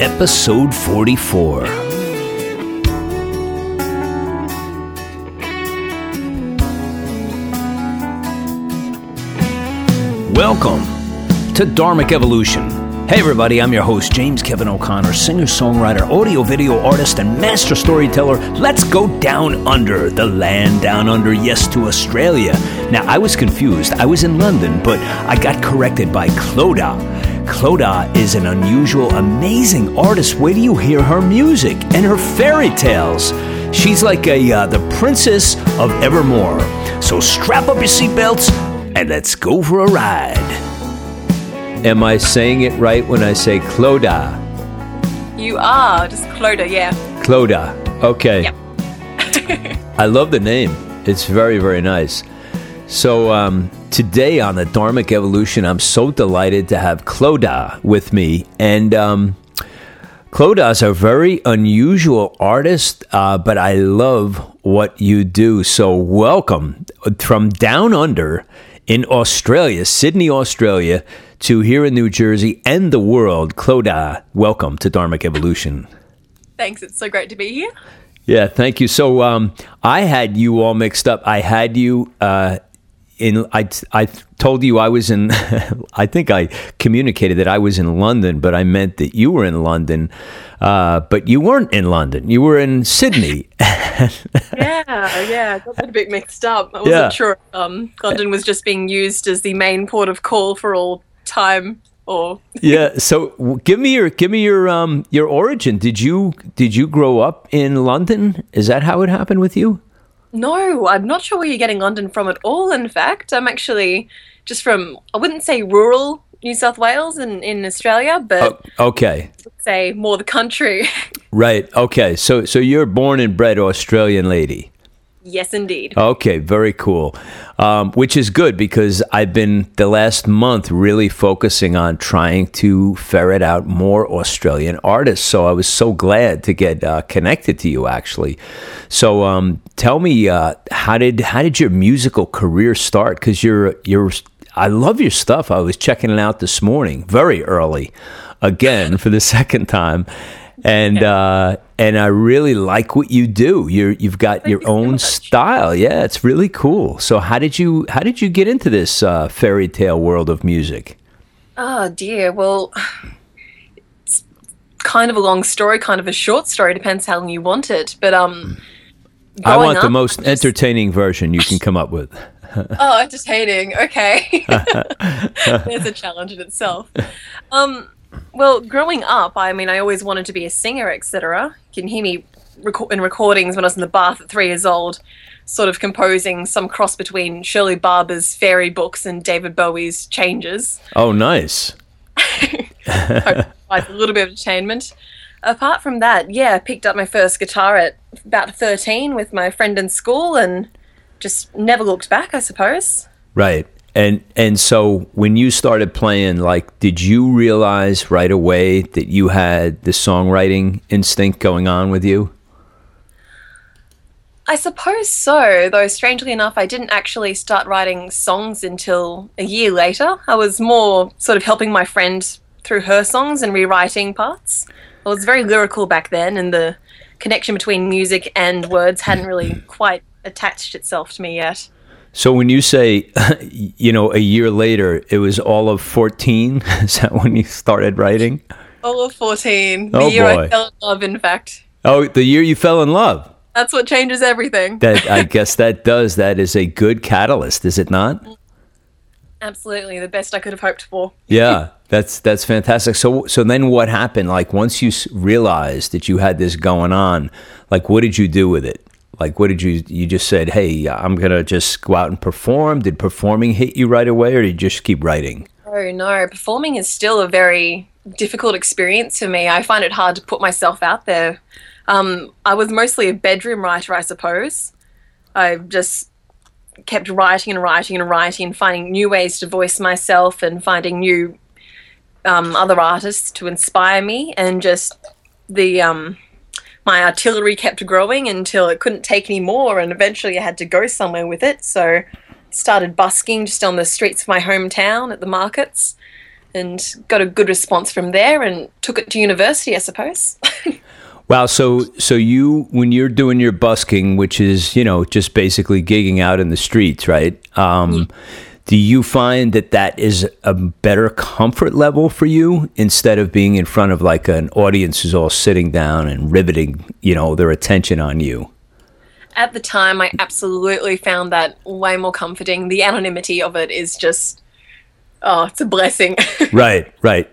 episode 44. Welcome to Dharmic Evolution. Hey, everybody, I'm your host, James Kevin O'Connor, singer songwriter, audio video artist, and master storyteller. Let's go down under the land down under, yes, to Australia. Now, I was confused. I was in London, but I got corrected by Clodagh. Clodagh is an unusual, amazing artist. Where do you hear her music and her fairy tales? She's like a uh, the princess of Evermore. So strap up your seatbelts and let's go for a ride. Am I saying it right when I say Clodagh? You are just Clodagh, yeah. Clodagh. Okay. Yep. I love the name. It's very, very nice. So, um, today on the Dharmic Evolution, I'm so delighted to have Clodagh with me. And um, Clodagh's a very unusual artist, uh, but I love what you do. So, welcome from down under in Australia, Sydney, Australia, to here in New Jersey and the world. Clodagh, welcome to Dharmic Evolution. Thanks, it's so great to be here. Yeah, thank you. So um, I had you all mixed up. I had you uh, in. I I told you I was in. I think I communicated that I was in London, but I meant that you were in London. Uh, but you weren't in London. You were in Sydney. yeah, yeah, I got that a bit mixed up. I wasn't Yeah. sure um, London was just being used as the main port of call for all time or yeah. So give me your give me your um your origin. Did you did you grow up in London? Is that how it happened with you? No, I'm not sure where you're getting London from at all, in fact. I'm actually just from, I wouldn't say rural New South Wales in, in Australia, but Oh, okay. say more the country. Right. Okay. So so you're born and bred Australian lady. Yes, indeed. Okay, very cool. Um, which is good because I've been the last month really focusing on trying to ferret out more Australian artists. So I was so glad to get uh, connected to you, actually. So um, tell me, uh, how did how did your musical career start? Because you're you're I love your stuff. I was checking it out this morning, very early, again for the second time. And uh, and I really like what you do. You're you've got your you own much. style. Yeah, it's really cool. So how did you how did you get into this uh, fairy tale world of music? Oh dear. Well, it's kind of a long story, kind of a short story. Depends how long you want it. But um, I want the most just- entertaining version you can come up with. Oh, entertaining. Okay, there's a challenge in itself. Um, well, growing up, I mean, I always wanted to be a singer, etc. You can hear me reco- in recordings when I was in the bath at three years old, sort of composing some cross between Shirley Barber's fairy books and David Bowie's Changes. Oh, nice. a little bit of entertainment. Apart from that, yeah, I picked up my first guitar at about 13 with my friend in school and just never looked back, I suppose. Right. And and so when you started playing, like, did you realize right away that you had the songwriting instinct going on with you? I suppose so, though strangely enough, I didn't actually start writing songs until a year later. I was more sort of helping my friend through her songs and rewriting parts. I was very lyrical back then, and the connection between music and words hadn't really quite attached itself to me yet. So when you say, you know, a year later, it was all of 14, is that when you started writing? All of 14. The Oh, year boy. I fell in love, in fact. Oh, the year you fell in love. That's what changes everything. That I guess that does. That is a good catalyst, is it not? Absolutely, the best I could have hoped for. Yeah, that's that's fantastic. So so then what happened? Like once you realized that you had this going on, like what did you do with it? Like what did you you just said, "Hey, I'm going to just go out and perform." Did performing hit you right away or did you just keep writing? Oh no, performing is still a very difficult experience for me. I find it hard to put myself out there. Um, I was mostly a bedroom writer, I suppose. I just kept writing and writing and writing and finding new ways to voice myself and finding new um, other artists to inspire me and just the um, my artillery kept growing until it couldn't take any more and eventually I had to go somewhere with it so started busking just on the streets of my hometown at the markets and got a good response from there and took it to university, I suppose. Wow. So, so you, when you're doing your busking, which is, you know, just basically gigging out in the streets, right? Um, yeah. Do you find that that is a better comfort level for you instead of being in front of like an audience who's all sitting down and riveting, you know, their attention on you? At the time, I absolutely found that way more comforting. The anonymity of it is just, oh, it's a blessing. right, right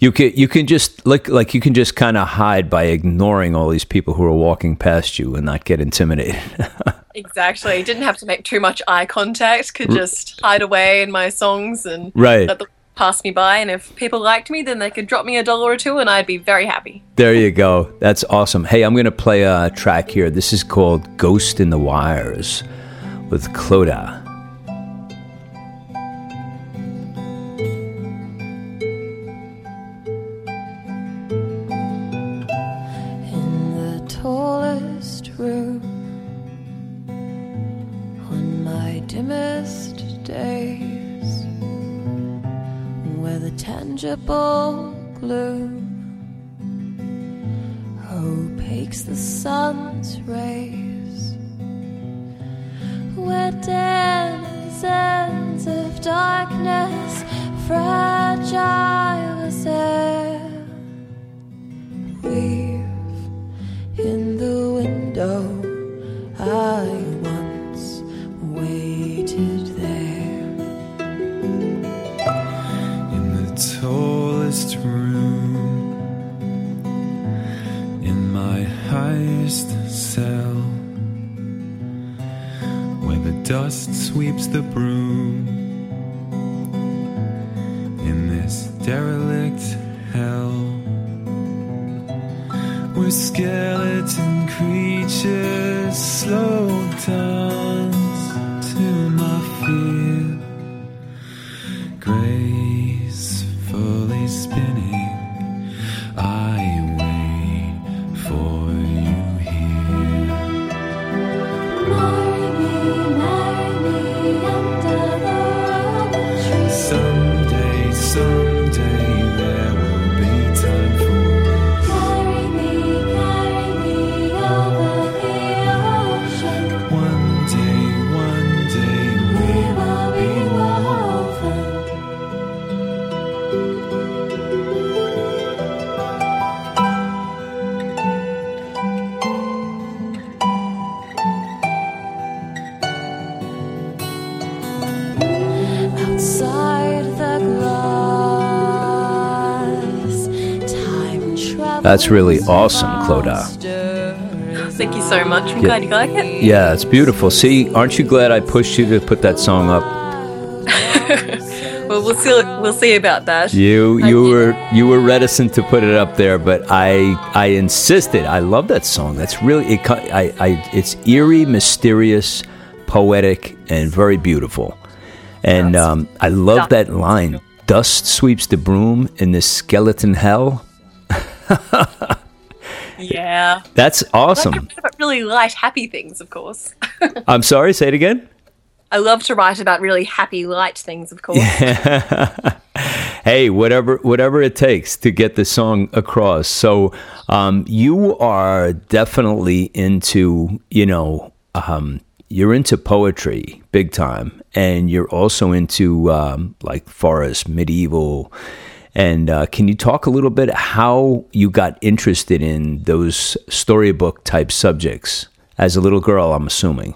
you can you can just like like you can just kind of hide by ignoring all these people who are walking past you and not get intimidated. exactly. Didn't have to make too much eye contact. Could just hide away in my songs and right. let them pass me by. And if people liked me, then they could drop me a dollar or two, and I'd be very happy. There you go. That's awesome. Hey, I'm gonna play a track here. This is called "Ghost in the Wires" with Clodagh. Tangible glue. Opaques the sun's rays. Where denizens of darkness fragile as air. Weave in the window I dust sweeps the broom. In this derelict hell where skeleton creatures slow dance That's really awesome, Clodagh. Thank you so much. I'm yeah. glad you like it. Yeah, it's beautiful. See, aren't you glad I pushed you to put that song up? well, we'll see. We'll see about that. You you were you were reticent to put it up there, but I I insisted. I love that song. That's really it. I, I it's eerie, mysterious, poetic, and very beautiful. And um, I love that line. Dust sweeps the broom in this skeleton hell yeah. That's awesome. But really light, happy things, of course. I'm sorry, say it again. I love to write about really happy, light things, of course. Yeah. hey, whatever, whatever it takes to get the song across. So, um, you are definitely into, you know, um, you're into poetry big time, and you're also into um, like forest, medieval and uh, can you talk a little bit how you got interested in those storybook type subjects as a little girl? I'm assuming.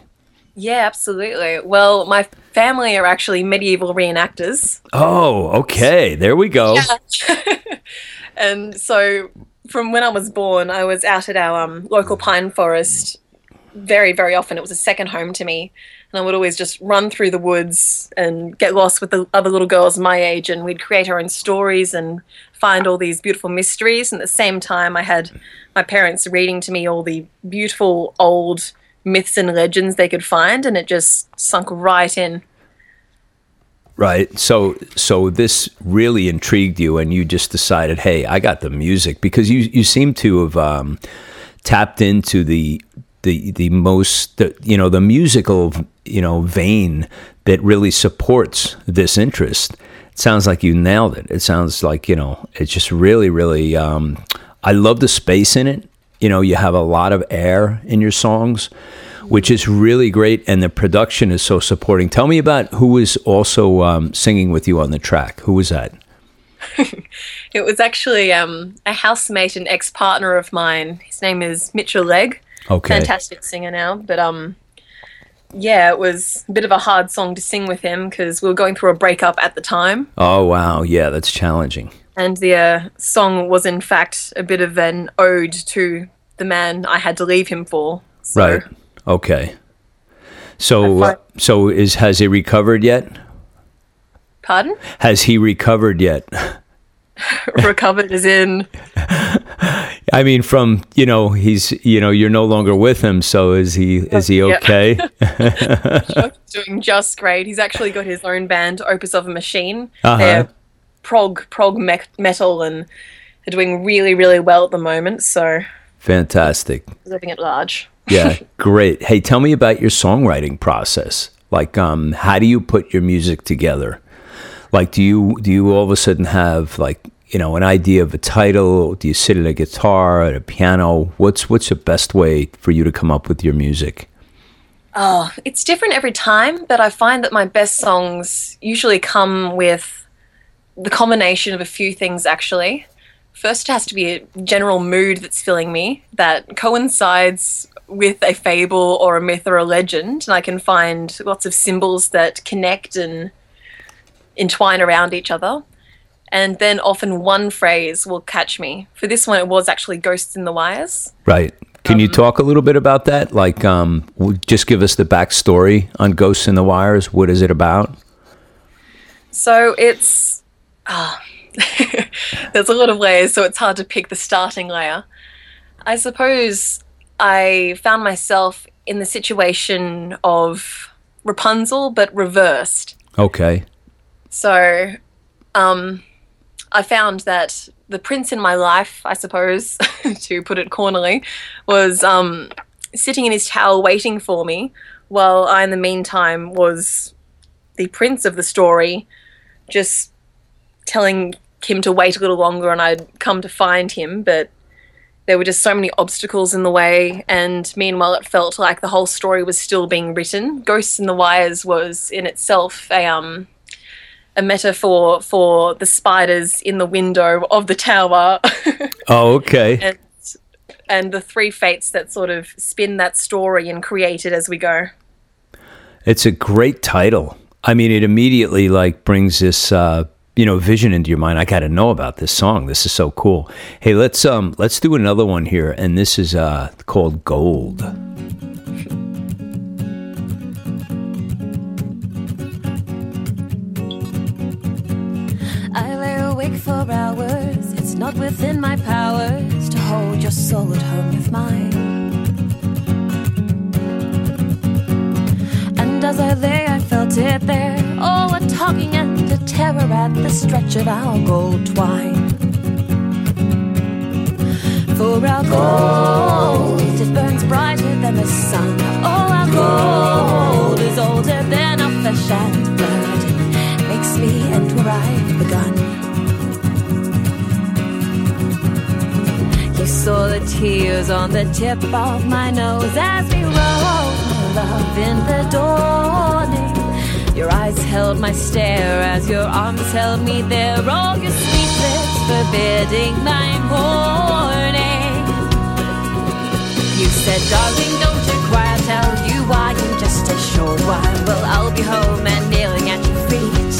Yeah, absolutely. Well, my family are actually medieval reenactors. Oh, okay. There we go. Yeah. and so from when I was born, I was out at our um, local pine forest very, very often. It was a second home to me and I would always just run through the woods and get lost with the other little girls my age, and we'd create our own stories and find all these beautiful mysteries. And at the same time, I had my parents reading to me all the beautiful old myths and legends they could find, and it just sunk right in. Right. So so this really intrigued you, and you just decided, hey, I got the music because you you seem to have um, tapped into the the the most the, you know the musical you know vein that really supports this interest sounds like you nailed it. It sounds like you know it's just really, really. Um, I love the space in it. You know, you have a lot of air in your songs, which is really great, and the production is so supporting. Tell me about who was also um, singing with you on the track. Who was that? it was actually um, a housemate and ex partner of mine. His name is Mitchell Legg. Okay. Fantastic singer now, but um, yeah, it was a bit of a hard song to sing with him because we were going through a breakup at the time. Oh wow, yeah, that's challenging. And the uh, song was in fact a bit of an ode to the man I had to leave him for. So Right. Okay. So I uh, so is has he recovered yet? Pardon? Has he recovered yet? Recovered as in I mean, from you know, he's you know, you're no longer with him. So is he is he Yeah. okay? doing just great. He's actually got his own band, Opus of a Machine. Uh-huh. They're prog prog me- metal and they're doing really really well at the moment. So Fantastic. living at large. Yeah, great. Hey, tell me about your songwriting process. Like, um, how do you put your music together? Like, do you do you all of a sudden have like you know an idea of a title? Do you sit at a guitar at a piano? What's what's the best way for you to come up with your music? Oh, it's different every time, but I find that my best songs usually come with the combination of a few things actually. First, it has to be a general mood that's filling me that coincides with a fable or a myth or a legend, and I can find lots of symbols that connect and entwine around each other. And then often one phrase will catch me. For this one, it was actually Ghosts in the Wires. Right. Can you talk a little bit about that? Like, um, just give us the backstory on Ghosts in the Wires. What is it about? So it's ah, there's a lot of layers, so it's hard to pick the starting layer. I suppose I found myself in the situation of Rapunzel, but reversed. Okay. So, um, I found that the prince in my life, I suppose, to put it cornily, was um, sitting in his tower waiting for me, while I, in the meantime, was the prince of the story, just telling him to wait a little longer and I'd come to find him, but there were just so many obstacles in the way, and meanwhile, it felt like the whole story was still being written. Ghosts in the Wires was in itself a um a metaphor for the spiders in the window of the tower Oh, okay. and and the three fates that sort of spin that story and create it as we go. It's a great title. I mean, it immediately like brings this uh, you know vision into your mind. I got to know about this song. This is so cool. Hey, let's um let's do another one here, and this is uh called Gold. Not within my powers to hold your soul at home with mine. And as I lay, I felt it there. Oh, a talking and a terror at the stretch of our gold twine. For our gold, it burns brighter than the sun. Oh, our gold is older than our flesh and blood. Makes me end where I've begun. You saw the tears on the tip of my nose as we rode, my love, in the dawning. Your eyes held my stare as your arms held me there. All your sweet lips forbidding my morning. You said, darling, don't you cry. I'll tell you why in just a short while. Well, I'll be home and kneeling at your feet.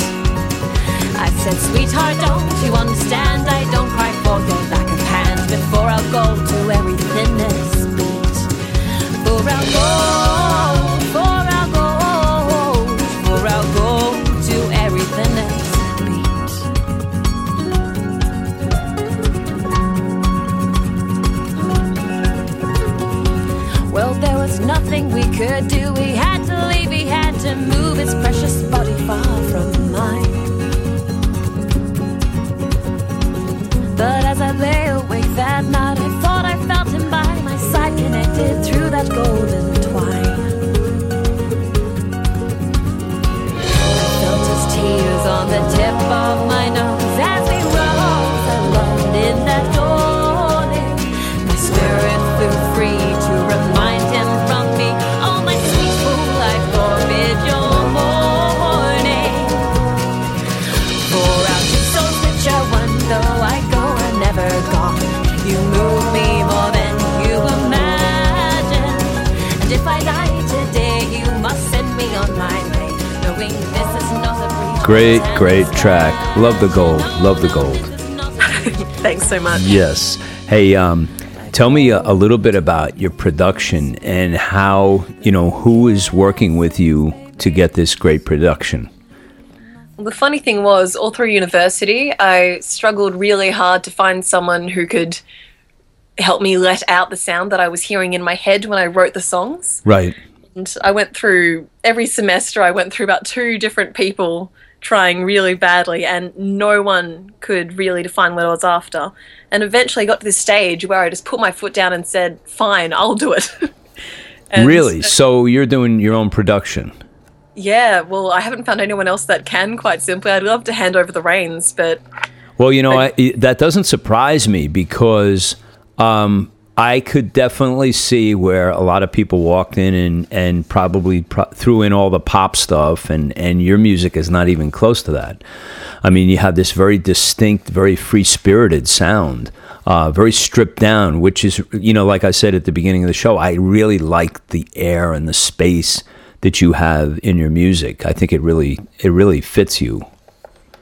I said, sweetheart, don't you understand? I don't cry for your hand before I'll go to where we this beat. For I'll go, for I go, for I go to everything that's beat. Well, there was nothing we could do. We had to leave, we had to move his precious body far from mine. But as I lay that night I thought I felt him by my side, connected through that golden twine. I felt his tears on the tip of my nose. Great, great track. Love the gold. Love the gold. Thanks so much. Yes. Hey, um, tell me a, a little bit about your production and how you know who is working with you to get this great production. The funny thing was, all through university, I struggled really hard to find someone who could help me let out the sound that I was hearing in my head when I wrote the songs. Right. And I went through every semester, I went through about two different people trying really badly, and no one could really define what I was after. And eventually I got to this stage where I just put my foot down and said, Fine, I'll do it. Really? So you're doing your own production. Yeah, well, I haven't found anyone else that can, quite simply. I'd love to hand over the reins, but Well, you know, I, that doesn't surprise me because um, I could definitely see where a lot of people walked in and, and probably pro- threw in all the pop stuff, and, and your music is not even close to that. I mean, you have this very distinct, very free spirited sound, uh, very stripped down, which is, you know, like I said at the beginning of the show, I really like the air and the space that you have in your music. I think it really it really fits you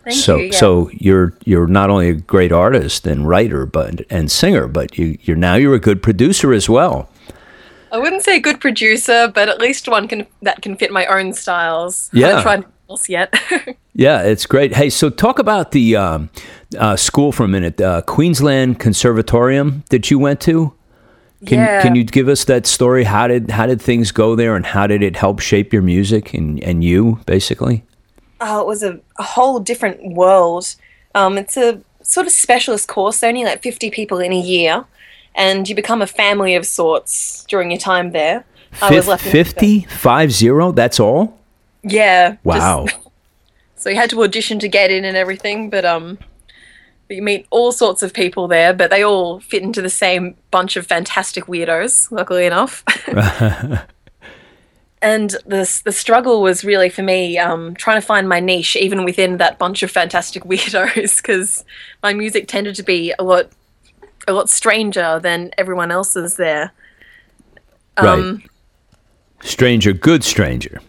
thank so you. yeah. so you're you're not only a great artist and writer but and singer but you you're now you're a good producer as well I wouldn't say a good producer, but at least one can that can fit my own styles. I Yeah. haven't tried else yet. yeah it's great hey so talk about the um, uh, school for a minute uh, queensland conservatorium that you went to can, Yeah. can you give us that story how did how did things go there and how did it help shape your music and, and you basically oh, it was a, a whole different world. Um, it's a sort of specialist course, only like 50 people in a year, and you become a family of sorts during your time there. I was lucky. 50 five zero that's all Yeah. just- wow so you had to audition to get in and everything, but um, but you meet all sorts of people there, but they all fit into the same bunch of fantastic weirdos. Luckily enough. and the the struggle was really for me um, trying to find my niche, even within that bunch of fantastic weirdos, because my music tended to be a lot a lot stranger than everyone else's there. Um, right stranger good stranger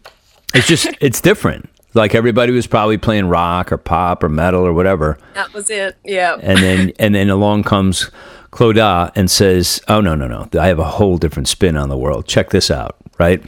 it's just it's different like everybody was probably playing rock or pop or metal or whatever That was it. Yeah. and then and then along comes Clodagh and says oh no no no i have a whole different spin on the world check this out right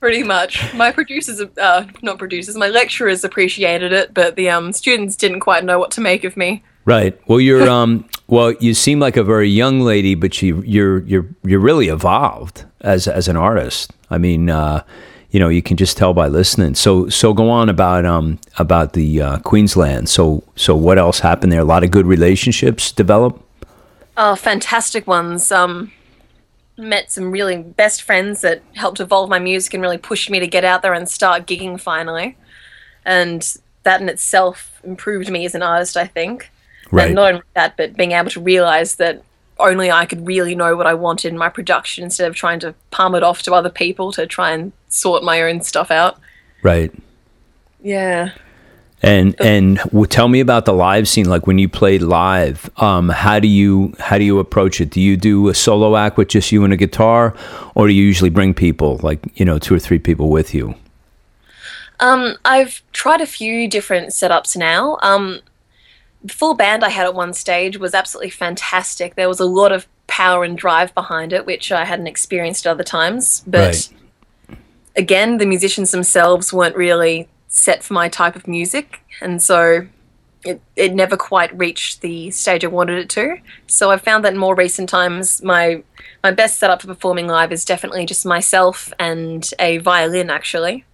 Pretty much. My producers, uh, not producers, my lecturers appreciated it, but the um, students didn't quite know what to make of me. right well you're um well you seem like a very young lady but you you're you're you're really evolved as as an artist i mean uh you know you can just tell by listening so so go on about um about the uh, queensland so so what else happened there a lot of good relationships develop Oh, fantastic ones. Um, met some really best friends that helped evolve my music and really pushed me to get out there and start gigging finally. And that in itself improved me as an artist, I think. Right. And not only that, but being able to realize that only I could really know what I wanted in my production instead of trying to palm it off to other people to try and sort my own stuff out. right Yeah. And and w- tell me about the live scene like when you played live um how do you how do you approach it do you do a solo act with just you and a guitar or do you usually bring people like you know two or three people with you Um, I've tried a few different setups now. Um, the full band I had at one stage was absolutely fantastic. There was a lot of power and drive behind it, which I hadn't experienced at other times. But again, the musicians themselves weren't really set for my type of music, and so it, it never quite reached the stage I wanted it to. So I've found that in more recent times, my my best setup for performing live is definitely just myself and a violin, actually.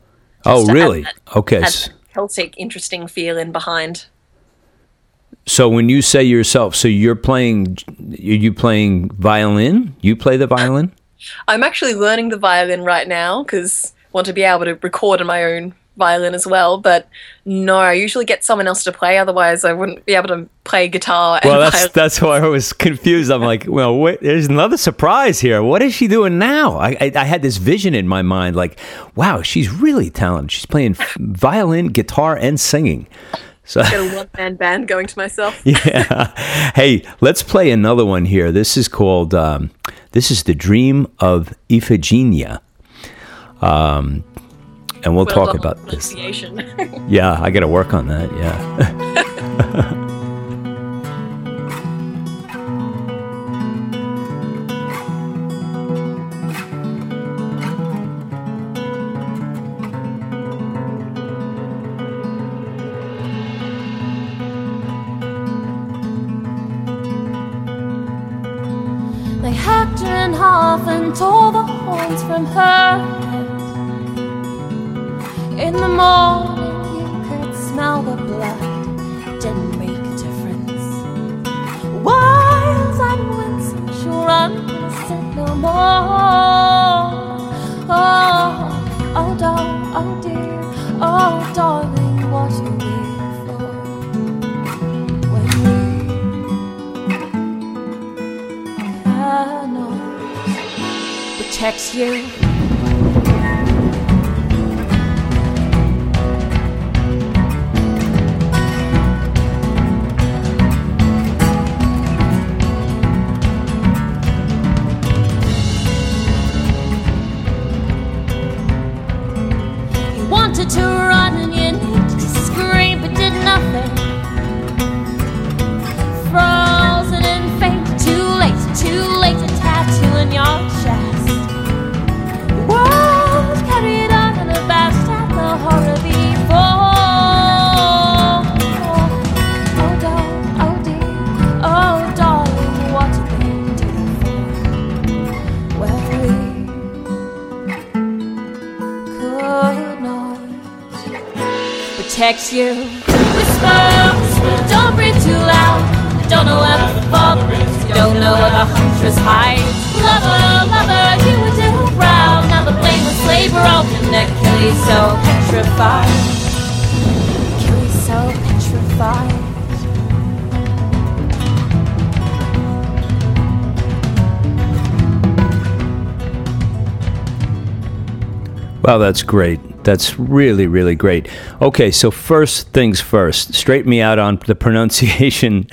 oh really that- okay Had s- that Celtic interesting feel in behind. so when you say yourself so you're playing are you playing violin you play the violin I'm actually learning the violin right now because I want to be able to record on my own violin as well. But no, I usually get someone else to play. Otherwise, I wouldn't be able to play guitar. And well that's violin. that's why i was confused i'm like well wait, there's another surprise here what is she doing now I, I i had this vision in my mind like wow she's really talented she's playing violin guitar and singing so Get a one man band going to myself. yeah. Hey, let's play another one here. This is called um, "This is the Dream of Iphigenia." Um, and we'll, Well talk done about this. Yeah, I got to work on that. Yeah. They hacked her in half and tore the horns from her head. In the morning, you could smell the blood. Didn't make a difference. Wild and winsome, she'll run innocent no more. Oh, oh, oh dear, oh darling, what are we for? When we cannot protect. You protect you. Whisper, don't breathe too loud. Don't know where the father is. Don't know where the huntress hides. Lover, lover, you were too proud. Now the blame was labor on your neck. Kill you so petrified. Kill so petrified. Wow, that's great. That's really, really great. Okay, so first things first, straighten me out on the pronunciation.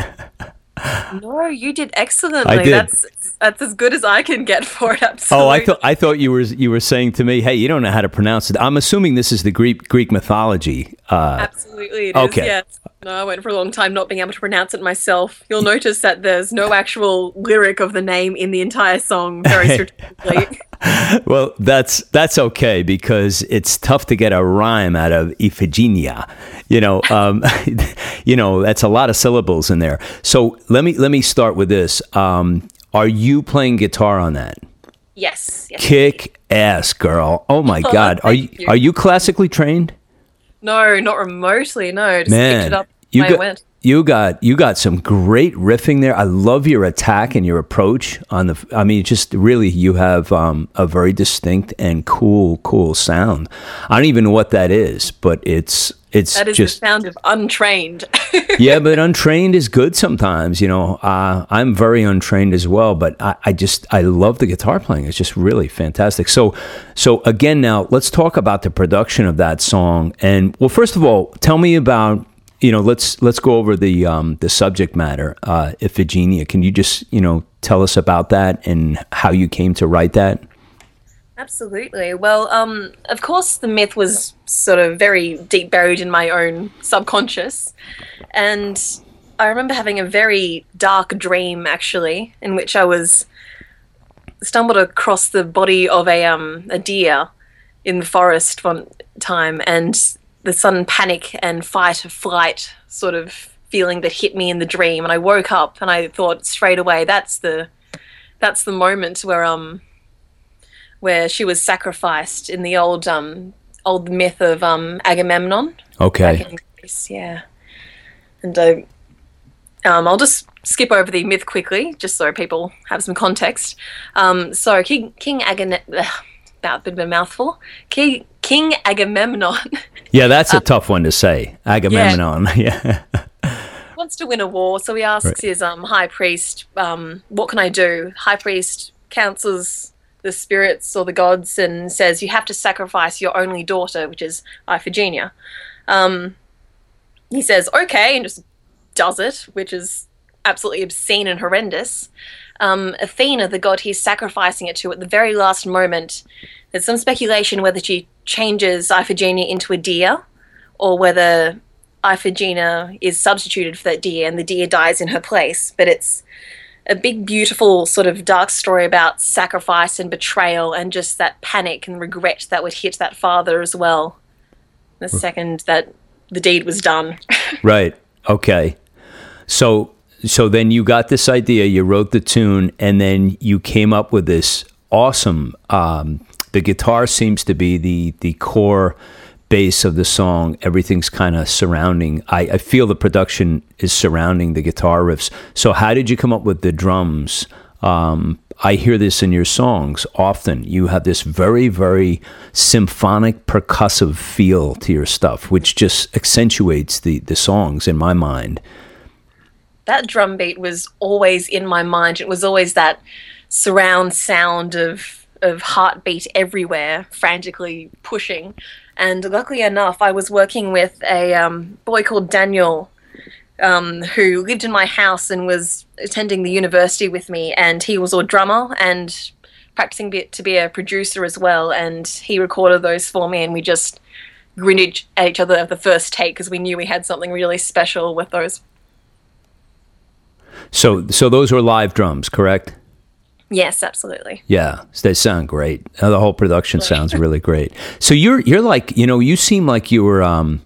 no, you did excellently. I did. That's that's as good as I can get for it. Absolutely. Oh, I thought I thought you were you were saying to me, "Hey, you don't know how to pronounce it." I'm assuming this is the Greek Greek mythology. Uh, Absolutely, it is. Okay. Yes. No, I went for a long time not being able to pronounce it myself. You'll notice that there's no actual lyric of the name in the entire song, very strategically. well, that's that's okay because it's tough to get a rhyme out of Iphigenia. You know, um, you know that's a lot of syllables in there. So let me let me start with this. Um, are you playing guitar on that? yes. yes. Kick ass, girl! Oh my oh, God, are you, you. are you classically trained? No, not remotely. No, just Man, picked it up you when I got went. You got you got some great riffing there. I love your attack and your approach on the. I mean, just really, you have um, a very distinct and cool, cool sound. I don't even know what that is, but it's it's That is just the sound of untrained. yeah. But untrained is good sometimes. You know, uh, I'm very untrained as well, but I, I just I love the guitar playing. It's just really fantastic. So so again, now let's talk about the production of that song. And well, first of all, tell me about you know let's let's go over the um, the subject matter, uh, Iphigenia. Can you just you know tell us about that and how you came to write that? Absolutely. Well, um, of course, the myth was sort of very deep buried in my own subconscious. And I remember having a very dark dream, actually, in which I was stumbled across the body of a, um, a deer in the forest one time, and the sudden panic and fight or flight sort of feeling that hit me in the dream. And I woke up and I thought straight away, that's the that's the moment where um where she was sacrificed in the old um old myth of um Agamemnon. Okay. Greece, yeah. And uh, um, I'll just skip over the myth quickly, just so people have some context. Um, so King King Agamemnon, about a bit of a mouthful. King King Agamemnon Yeah, that's a tough one to say. Agamemnon. Yeah. wants to win a war, so he asks Right. his um, high priest, um, "What can I do?" High priest counsels the spirits or the gods and says, "You have to sacrifice your only daughter, which is Iphigenia." Um, he says, "Okay," and just does it, which is absolutely obscene and horrendous. Um, Athena, the god he's sacrificing it to, at the very last moment, there's some speculation whether she changes Iphigenia into a deer, or whether Iphigenia is substituted for that deer and the deer dies in her place. But it's a big, beautiful, sort of dark story about sacrifice and betrayal and just that panic and regret that would hit that father as well. The second that the deed was done. Right. Okay. So so then you got this idea, you wrote the tune, and then you came up with this awesome. Um, the guitar seems to be the the core base of the song. Everything's kind of surrounding. I, I feel the production is surrounding the guitar riffs. So how did you come up with the drums? Um, I hear this in your songs often. You have this very, very symphonic, percussive feel to your stuff, which just accentuates the, the songs in my mind. that drum beat was always in my mind. It was always that surround sound of of heartbeat everywhere, frantically pushing. And luckily enough, I was working with a um, boy called Daniel, um, who lived in my house and was attending the university with me. And he was a drummer and practicing to be a producer as well. And he recorded those for me, and we just grinned at each other at the first take because we knew we had something really special with those So so those were live drums, correct? Yes, absolutely. Yeah, they sound great. Uh, The whole production sounds really great. So you're you're like you know you seem like you were um,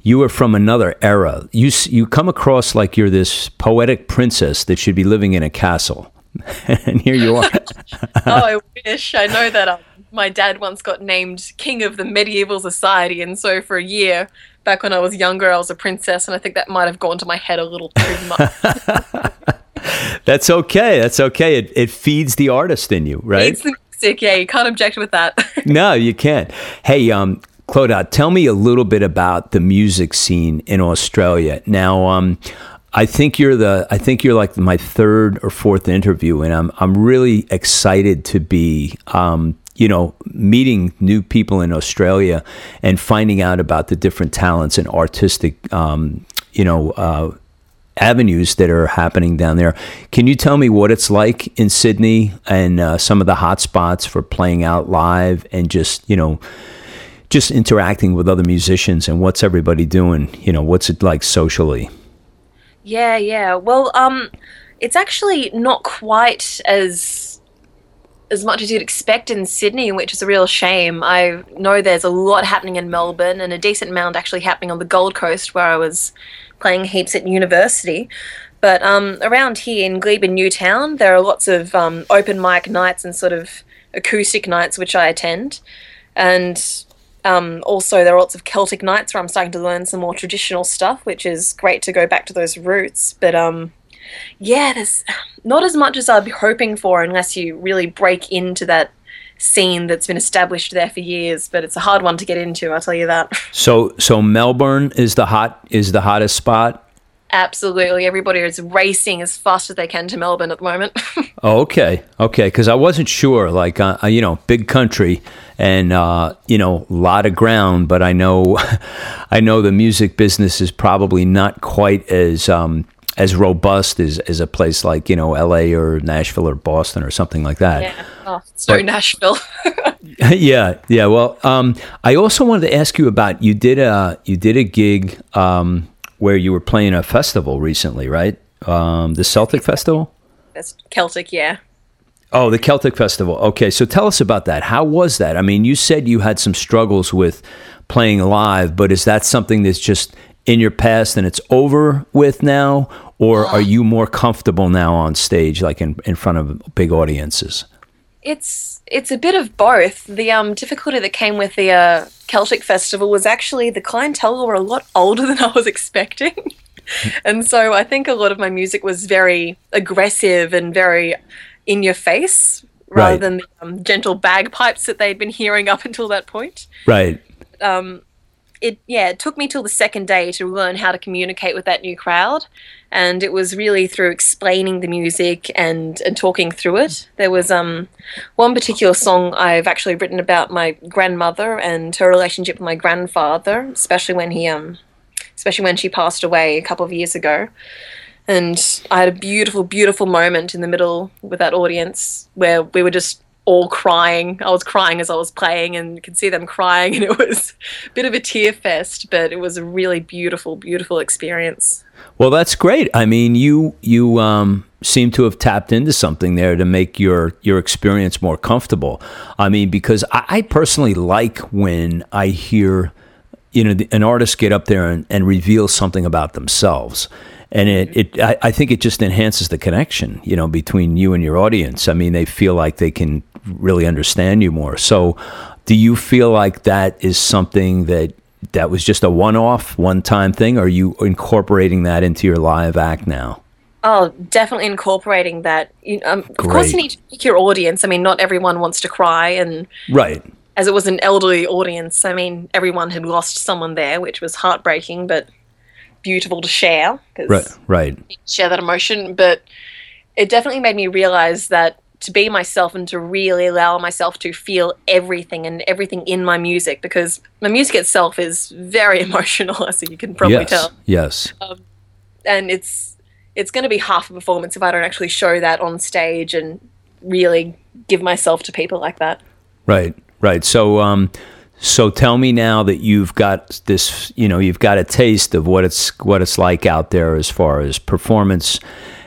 you were from another era. You you come across like you're this poetic princess that should be living in a castle, and here you are. oh, I wish. I know that um, my dad once got named king of the medieval society, and so for a year, back when I was younger, I was a princess, and I think that might have gone to my head a little too much. That's okay. That's okay. It it feeds the artist in you, right? it's the music, yeah. You can't object with that. no, you can't. Hey, um, Claude, tell me a little bit about the music scene in Australia. Now, um, I think you're the I think you're like my third or fourth interview, and I'm I'm really excited to be um, you know meeting new people in Australia and finding out about the different talents and artistic um, you know. Uh, avenues that are happening down there. Can you tell me what it's like in Sydney and uh, some of the hot spots for playing out live and just, you know, just interacting with other musicians and what's everybody doing? You know, what's it like socially? Yeah, yeah. Well, um, it's actually not quite as as much as you'd expect in Sydney, which is a real shame. I know there's a lot happening in Melbourne and a decent amount actually happening on the Gold Coast, where I was playing heaps at university. But um, around here in Glebe and Newtown, there are lots of um, open mic nights and sort of acoustic nights, which I attend. And um, also, there are lots of Celtic nights where I'm starting to learn some more traditional stuff, which is great to go back to those roots. But um, yeah, there's not as much as I'd be hoping for unless you really break into that scene that's been established there for years. But it's a hard one to get into, I'll tell you that. So, so Melbourne is the hot is the hottest spot. Absolutely, everybody is racing as fast as they can to Melbourne at the moment. Oh, okay, okay, because I wasn't sure. Like, uh, you know, big country and uh, you know, a lot of ground. But I know, I know the music business is probably not quite as um, as robust as, as a place like you know, L.A. or Nashville or Boston or something like that. yeah, oh, so Nashville. yeah, yeah. Well, um, I also wanted to ask you about you did a you did a gig um, where you were playing a festival recently, right? Um, the Celtic Festival. that's Celtic, yeah. Oh, the Celtic Festival. Okay, so tell us about that. How was that? I mean, you said you had some struggles with playing live, but is that something that's just in your past and it's over with now, or are you more comfortable now on stage, like in in front of big audiences? It's it's a bit of both. The um, difficulty that came with the uh, Celtic festival was actually the clientele were a lot older than I was expecting, and so I think a lot of my music was very aggressive and very in your face rather Right. than the um, gentle bagpipes that they'd been hearing up until that point. Right. It yeah it took me till the second day to learn how to communicate with that new crowd. And it was really through explaining the music and and talking through it. There was um one particular song i've actually written about my grandmother and her relationship with my grandfather especially when he um especially when she passed away a couple of years ago. And i had a beautiful beautiful moment in the middle with that audience where we were just all crying. I was crying as I was playing, and you could see them crying, and it was a bit of a tear fest, but it was a really beautiful, beautiful experience. Well, that's great. I mean, you you um, seem to have tapped into something there to make your your experience more comfortable. I mean, because I, I personally like when I hear you know an artist get up there and, and reveal something about themselves and it, it I, I, think it just enhances the connection you know between you and your audience. I mean they feel like they can really understand you more. So do you feel like that is something that that was just a one-off one-time thing? Or are you incorporating that into your live act now? Oh, definitely incorporating that. You, um, of course, you need to pick your audience. I mean, not everyone wants to cry, and right. as it was an elderly audience, I mean, everyone had lost someone there, which was heartbreaking, but beautiful to share. Right, right. Share that emotion, but it definitely made me realize that to be myself and to really allow myself to feel everything and everything in my music, because my music itself is very emotional, as you can probably yes, tell. Yes. Um, and it's it's going to be half a performance if I don't actually show that on stage and really give myself to people like that. Right. Right. So, um, so tell me now that you've got this, you know, you've got a taste of what it's what it's like out there as far as performance,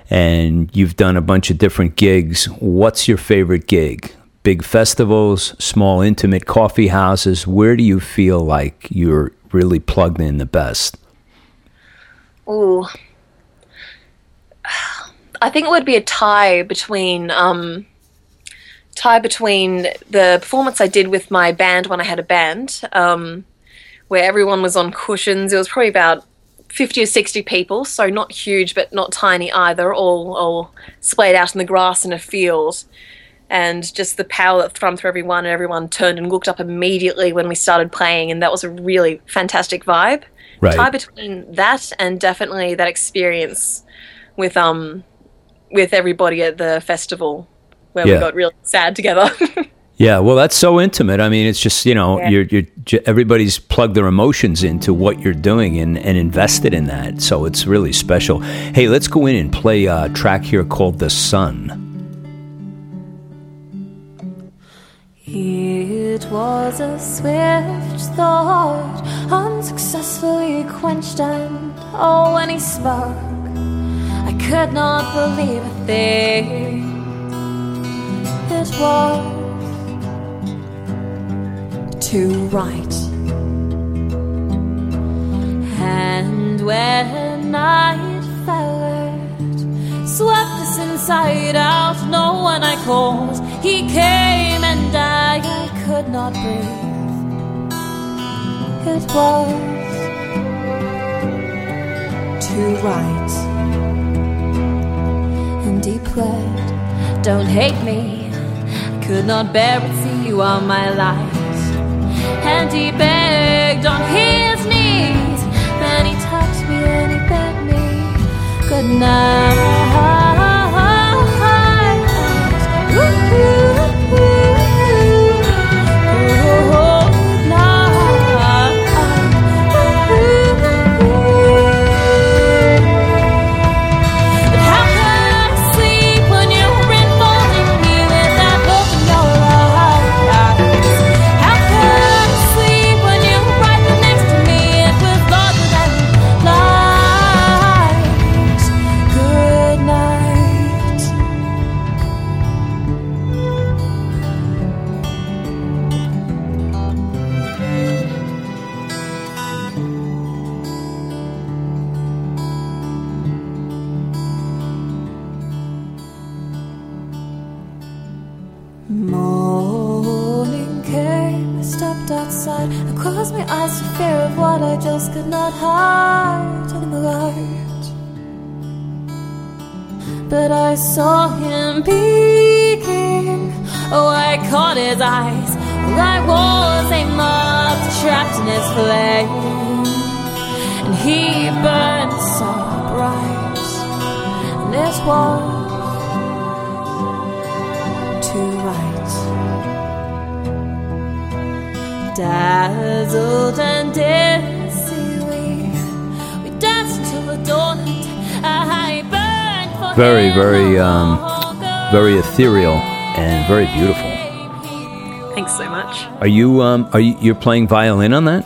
and you've done a bunch of different gigs. What's your favorite gig? Big festivals, small intimate coffee houses. Where do you feel like you're really plugged in the best? Ooh, I think it would be a tie between. Um, tie between the performance I did with my band when I had a band, um, where everyone was on cushions. It was probably about 50 or 60 people, so not huge but not tiny either, all, all splayed out in the grass in a field. And just the power that thrummed through everyone, and everyone turned and looked up immediately when we started playing, and that was a really fantastic vibe. Right. Tie between that and definitely that experience with um with everybody at the festival where yeah. we got real sad together. yeah, well, that's so intimate. I mean, it's just you know, yeah. you're, you're everybody's plugged their emotions into what you're doing and, and invested in that, so it's really special. Hey, let's go in and play a track here called "The Sun." It was a swift thought, unsuccessfully quenched, and oh, when he spoke, I could not believe a thing it was to write. And when night fell, swept us inside out. No one I called, he came and I, I could not breathe. It was to write, and he pled, "Don't hate me." Could not bear it, see you all my life. And he begged on his knees, then he touched me and he begged me good night. but I saw him peeking. Oh, I caught his eyes. I was a moth trapped in his flame, and he burned so bright. And there's was too right, dazzled. Very, very, um, very ethereal and very beautiful. Thanks so much. Are you um are you you're playing violin on that?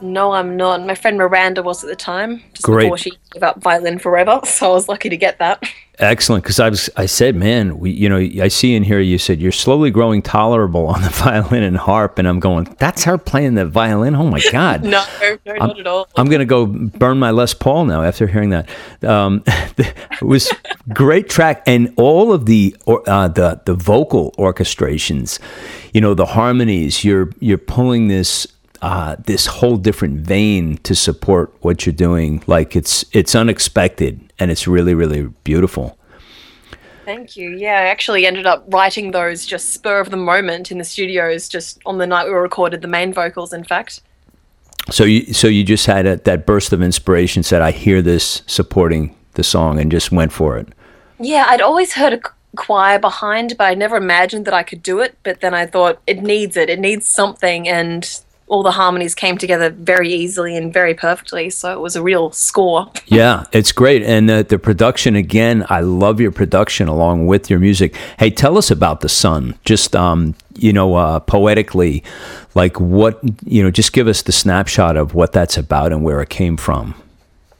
No, I'm not. My friend Miranda was at the time, just Great. before she gave up violin forever. So I was lucky to get that. Excellent, because I was I said, man, we you know I see in here you said you're slowly growing tolerable on the violin and harp, and I'm going, that's her playing the violin. Oh my god, No, no, not at all. I'm gonna go burn my Les Paul now after hearing that. Um, it was great track, and all of the or, uh, the the vocal orchestrations, you know, the harmonies. You're you're pulling this. Uh, this whole different vein to support what you're doing, like it's it's unexpected and it's really really beautiful. Thank you. Yeah, I actually ended up writing those just spur of the moment in the studios, just on the night we recorded the main vocals. In fact, So you so you just had a, that burst of inspiration, said, "I hear this supporting the song," and just went for it. yeah, I'd always heard a choir behind, but I never imagined that I could do it. But then I thought it needs it. It needs something, and all the harmonies came together very easily and very perfectly. So it was a real score. Yeah, it's great. And the, the production, again, I love your production along with your music. Hey, tell us about The Sun. Just, um, you know, uh, poetically, like what, you know, just give us the snapshot of what that's about and where it came from.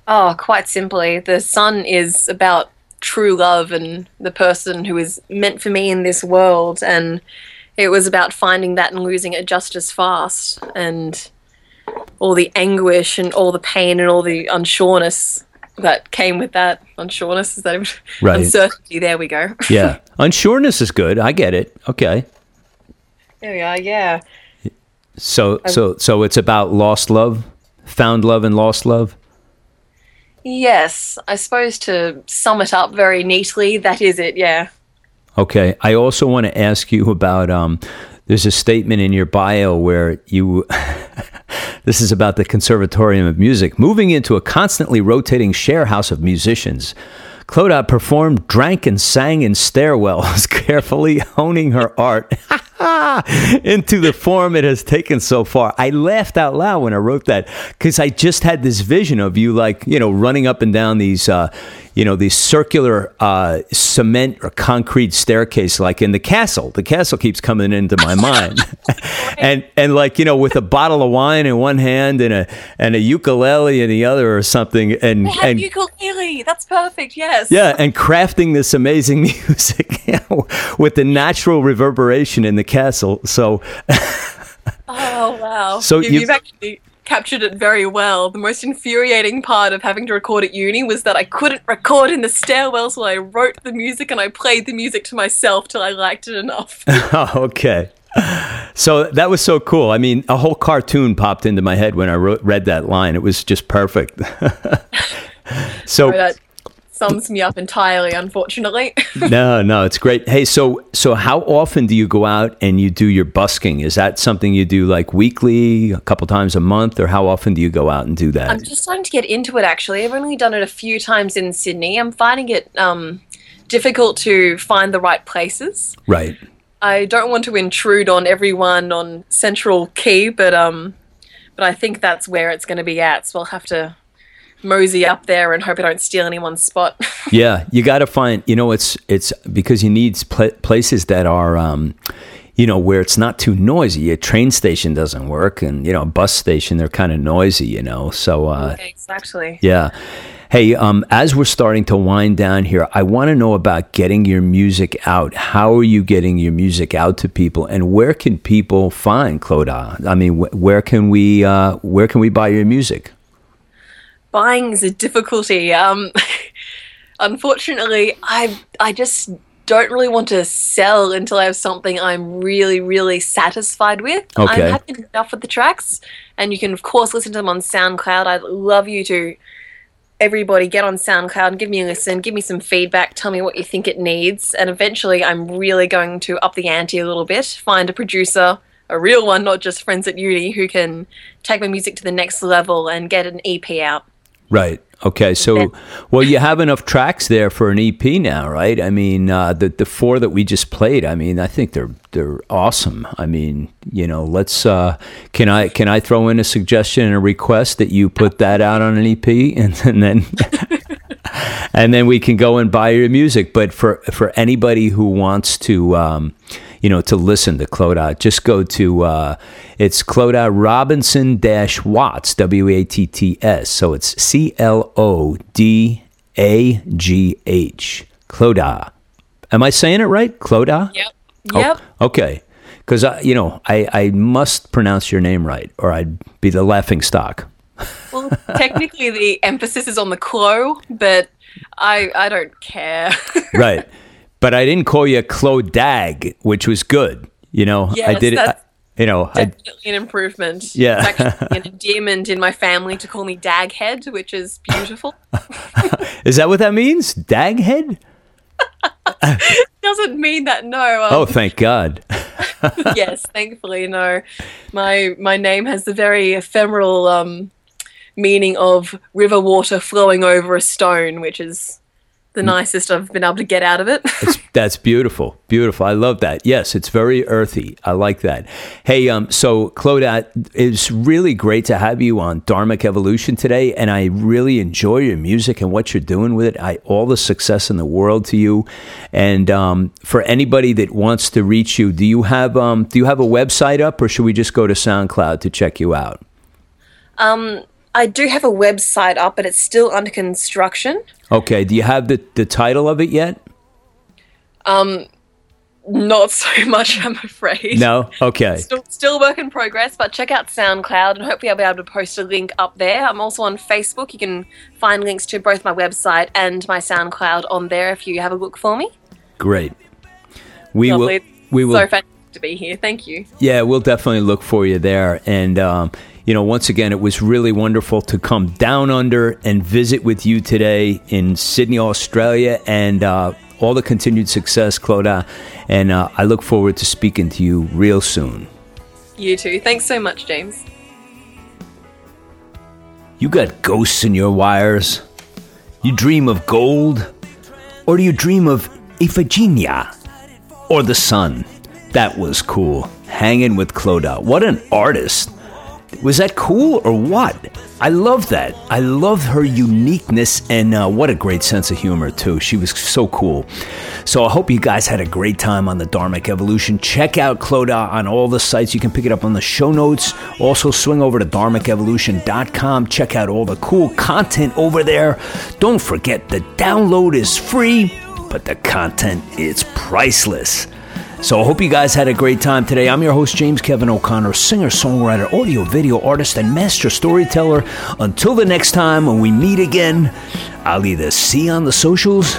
Oh, quite simply, the sun is about true love and the person who is meant for me in this world. And it was about finding that and losing it just as fast. And all the anguish and all the pain and all the unsureness that came with that. Unsureness, is that? Right. Uncertainty. There we go. Yeah. Unsureness is good. I get it. Okay. there we are, yeah. So, so, so it's about lost love, found love and lost love. Yes, I suppose to sum it up very neatly, that is it, yeah. Okay. I also want to ask you about um, there's a statement in your bio where you this is about the Conservatorium of Music moving into a constantly rotating share house of musicians. Clodagh performed, drank, and sang in stairwells, carefully honing her art into the form it has taken so far. I laughed out loud when I wrote that because I just had this vision of you, like, you know, running up and down these, uh, you know, these circular uh, cement or concrete staircase, like in the castle. The castle keeps coming into my mind, and and like you know, with a bottle of wine in one hand and a and a ukulele in the other or something, and and ukulele. That's perfect. Yes. yeah, and crafting this amazing music you know, with the natural reverberation in the castle. So Oh wow. So you, you- you've actually captured it very well. The most infuriating part of having to record at uni was that I couldn't record in the stairwell, so I wrote the music and I played the music to myself till I liked it enough. Oh, okay. So that was so cool. I mean, a whole cartoon popped into my head when I wrote, read that line. It was just perfect. so that sums me up entirely, unfortunately. no, no, it's great. Hey, so so how often do you go out and you do your busking? Is that something you do like weekly, a couple times a month, or how often do you go out and do that? I'm just starting to get into it actually. I've only done it a few times in Sydney. I'm finding it um, difficult to find the right places. right. I don't want to intrude on everyone on Central Key, but um, but I think that's where it's going to be at. So I'll have to mosey up there and hope I don't steal anyone's spot. Yeah, you got to find. You know, it's it's because you need pla places that are, um, you know, where it's not too noisy. A train station doesn't work, and you know, a bus station they're kind of noisy. You know, so uh, exactly. yeah. Hey, um, as we're starting to wind down here, I want to know about getting your music out. How are you getting your music out to people, and where can people find Clodagh? I mean, wh- where can we uh, where can we buy your music? Buying is a difficulty. Um, unfortunately, I I just don't really want to sell until I have something I'm really, really satisfied with. Okay. I'm happy enough with the tracks, and you can of course listen to them on SoundCloud. I'd love you to everybody get on SoundCloud and give me a listen, give me some feedback, tell me what you think it needs, and eventually I'm really going to up the ante a little bit, find a producer, a real one, not just friends at uni, who can take my music to the next level and get an EP out. Right. Okay. So, well, you have enough tracks there for an EP now, right? I mean, uh, the the four that we just played. I mean, I think they're they're awesome. I mean, you know, let's. Uh, can I can I throw in a suggestion and a request that you put that out on an EP, and, and then and then we can go and buy your music. But for for anybody who wants to. Um, you know, to listen to Clodagh, just go to uh, it's Clodagh Robinson dash Watts W A T T S. So it's C L O D A G H Clodagh. Am I saying it right? Clodagh. Yep. Oh, Yep. okay. Because you know, I, I must pronounce your name right, or I'd be the laughing stock. Well, technically the emphasis is on the clo, but I I don't care. right. But I didn't call you Clodag, which was good. You know, I did it. You know, I, Definitely an improvement. Yeah. It's actually an endearment in my family to call me Daghead, which is beautiful. is that what that means? Daghead? Doesn't mean that no. Um, Oh, thank God. yes, thankfully no. My my name has the very ephemeral um, meaning of river water flowing over a stone, which is the Mm. nicest I've been able to get out of it. That's beautiful. Beautiful. I love that. Yes, it's very earthy. I like that. Hey, um, so Claudette, it's really great to have you on Dharmic Evolution today, and I really enjoy your music and what you're doing with it. I all the success in the world to you. And um, for anybody that wants to reach you, do you have um, do you have a website up, or should we just go to SoundCloud to check you out? I do have a website up, but it's still under construction. Okay. Do you have the, the title of it yet? Um, not so much, I'm afraid. No. Okay. Still, still work in progress, but check out SoundCloud and hopefully I'll be able to post a link up there. I'm also on Facebook. You can find links to both my website and my SoundCloud on there if you have a look for me. Great. We Lovely. will. We will. So fantastic to be here. Thank you. Yeah, we'll definitely look for you there. And, um, you know, once again, it was really wonderful to come down under and visit with you today in Sydney, Australia, and uh, all the continued success, Clodagh. And uh, I look forward to speaking to you real soon. You too. Thanks so much, James. You got ghosts in your wires? You dream of gold? Or do you dream of Iphigenia? Or the sun? That was cool. Hanging with Clodagh. What an artist. Was that cool or what? I love that. I love her uniqueness and uh, what a great sense of humor, too. She was so cool. So I hope you guys had a great time on the Dharmic Evolution. Check out Clodagh on all the sites. You can pick it up on the show notes. Also, swing over to dharmicevolution.com. Check out all the cool content over there. Don't forget, the download is free, but the content is priceless. So I hope you guys had a great time today. I'm your host, James Kevin O'Connor, singer, songwriter, audio, video artist, and master storyteller. Until the next time when we meet again, I'll either see you on the socials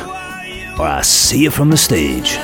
or I'll see you from the stage.